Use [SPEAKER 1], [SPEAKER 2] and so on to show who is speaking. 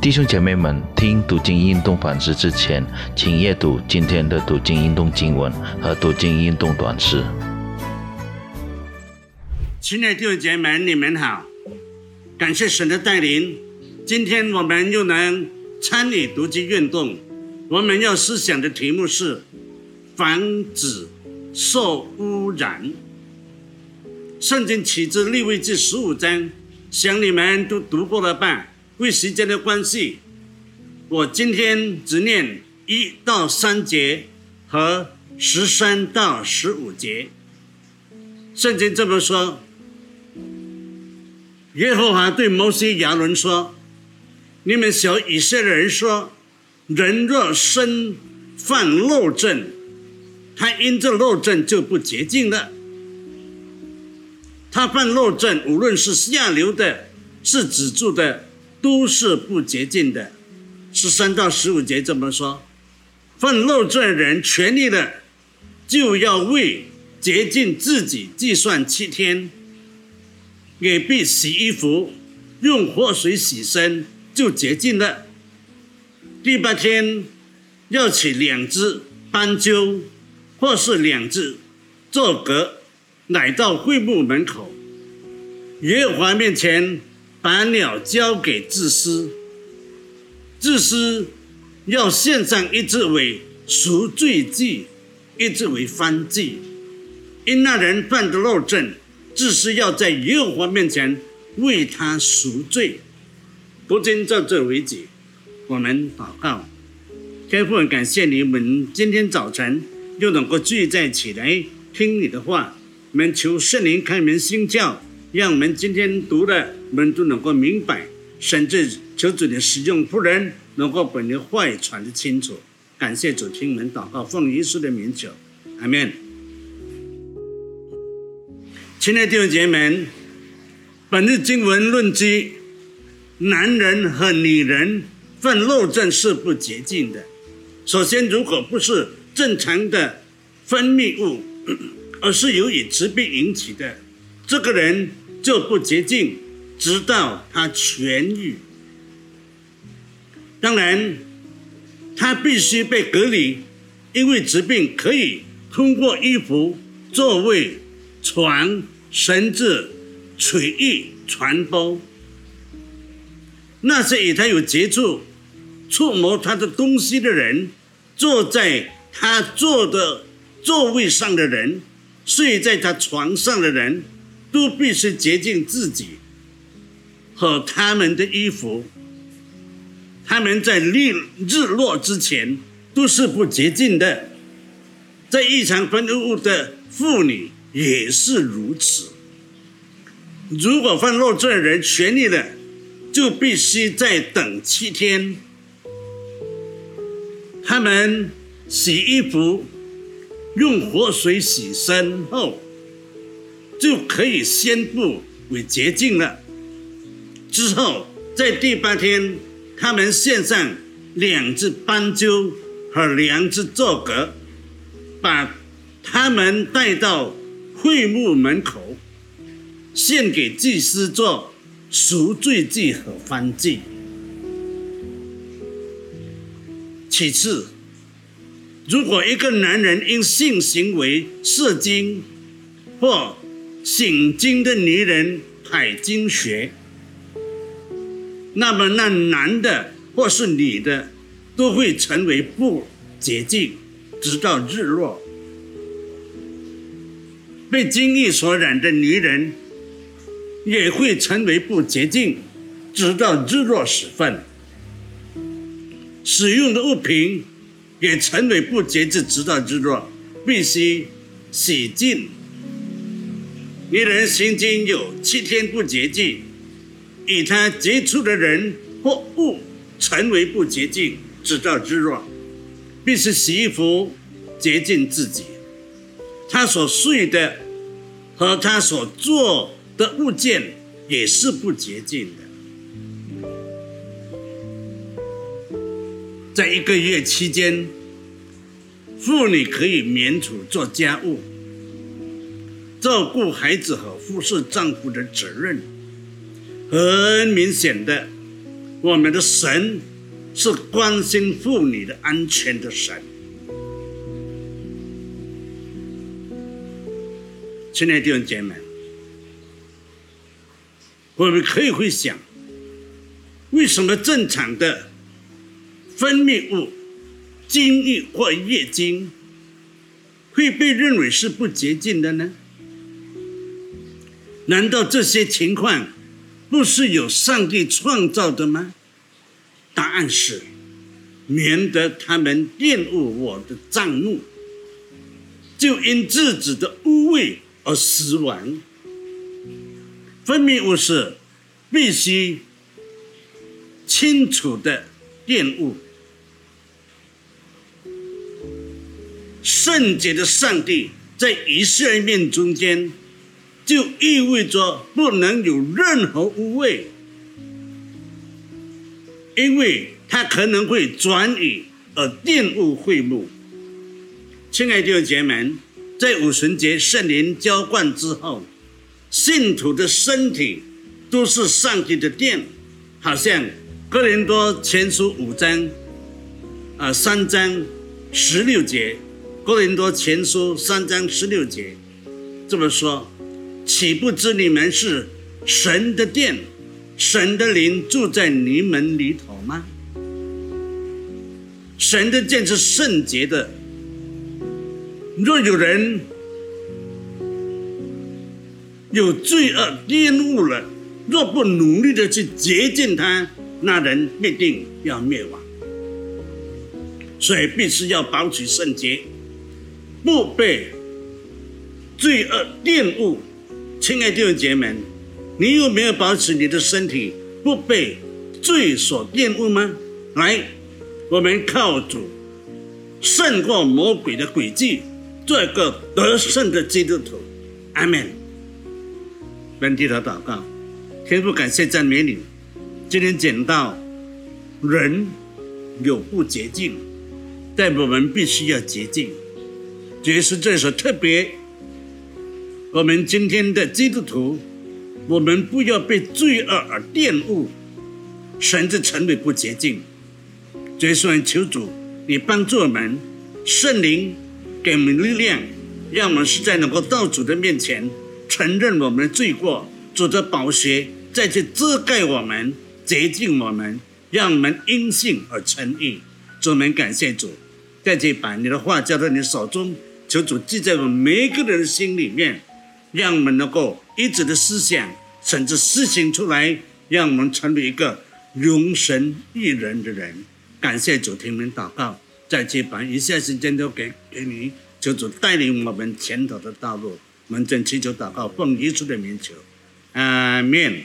[SPEAKER 1] 弟兄姐妹们，听读经运动反思之前，请阅读今天的读经运动经文和读经运动短诗。
[SPEAKER 2] 亲爱的弟兄姐妹们，你们好，感谢神的带领，今天我们又能参与读经运动。我们要思想的题目是防止受污染。圣经起自立位记十五章，想你们都读过了吧？为时间的关系，我今天只念一到三节和十三到十五节。圣经这么说：耶和华对摩西、亚伦说：“你们小以色列人说，人若身犯漏症，他因这漏症就不洁净了。他犯漏症，无论是下流的，是止住的。”都是不洁净的，十三到十五节这么说：犯漏罪人权利的，就要为洁净自己计算七天，也必洗衣服，用活水洗身，就洁净了。第八天要取两只斑鸠，或是两只做格，来到会幕门口，耶和华面前。把鸟交给自私，自私要献上一只为赎罪祭，一只为翻祭。因那人犯的漏症，自私要在耶和华面前为他赎罪。不仅到这为止，我们祷告，天父，感谢你们今天早晨又能够聚在起来听你的话，我们求圣灵开门心窍。让我们今天读的，我们都能够明白，甚至求主的使用仆人能够把你的话语传得清楚。感谢主，听门祷告，奉耶稣的名求，阿门。亲爱的弟兄姐妹们，本日经文论及男人和女人犯漏症是不洁净的。首先，如果不是正常的分泌物，而是由于疾病引起的。这个人就不洁净，直到他痊愈。当然，他必须被隔离，因为疾病可以通过衣服、座位、床、绳子、垂意传播。那些与他有接触、触摸他的东西的人，坐在他坐的座位上的人，睡在他床上的人。都必须洁净自己和他们的衣服。他们在日日落之前都是不洁净的，在异常分污的妇女也是如此。如果犯漏罪人权利的，就必须再等七天。他们洗衣服，用活水洗身后。就可以宣布为洁净了。之后，在第八天，他们献上两只斑鸠和两只座格，把他们带到会幕门口，献给祭司做赎罪祭和燔祭。其次，如果一个男人因性行为射精或醒经的女人海经学，那么那男的或是女的都会成为不洁净，直到日落。被精液所染的女人也会成为不洁净，直到日落时分。使用的物品也成为不洁净，直到日落，必须洗净。女人心经有七天不洁净，与她接触的人或物成为不洁净，直到日落，必须洗衣服洁净自己。她所睡的和她所做的物件也是不洁净的。在一个月期间，妇女可以免除做家务。照顾孩子和服侍丈夫的责任，很明显的，我们的神是关心妇女的安全的神。亲爱的弟兄姐妹，我们可以会想，为什么正常的分泌物、精液或月经会被认为是不洁净的呢？难道这些情况不是由上帝创造的吗？答案是，免得他们玷污我的账目，就因自己的污秽而死亡。分泌物是必须清楚的玷污，圣洁的上帝在以色面中间。就意味着不能有任何污秽，因为它可能会转移而玷污会幕。亲爱的弟兄姐妹，在五旬节圣灵浇灌之后，信徒的身体都是上帝的殿，好像哥林多前书五章啊三章十六节，哥林多前书三章十六节这么说。岂不知你们是神的殿，神的灵住在你们里头吗？神的殿是圣洁的。若有人有罪恶玷污了，若不努力的去洁净他，那人必定要灭亡。所以必须要保持圣洁，不被罪恶玷污。亲爱的弟兄姐妹，你有没有保持你的身体不被罪所玷污吗？来，我们靠主胜过魔鬼的诡计，做一个得胜的基督徒。阿门。本地的祷告，天父感谢赞美你。今天讲到人有不洁净，但我们必须要洁净。这是这首特别。我们今天的基督徒，我们不要被罪恶而玷污，甚至成为不洁净。所以说，求主你帮助我们，圣灵给我们力量，让我们实在能够到主的面前，承认我们的罪过，主的宝血再去遮盖我们，洁净我们，让我们因信而称义。主们感谢主，在这把你的话交到你手中，求主记在我们每一个人的心里面。让我们能够一直的思想，甚至实行出来，让我们成为一个容神益人的人。感谢主，听们祷告，再次把一切时间都给给你，求主带领我们前头的道路。我们正祈求祷告，奉耶稣的名求，阿门。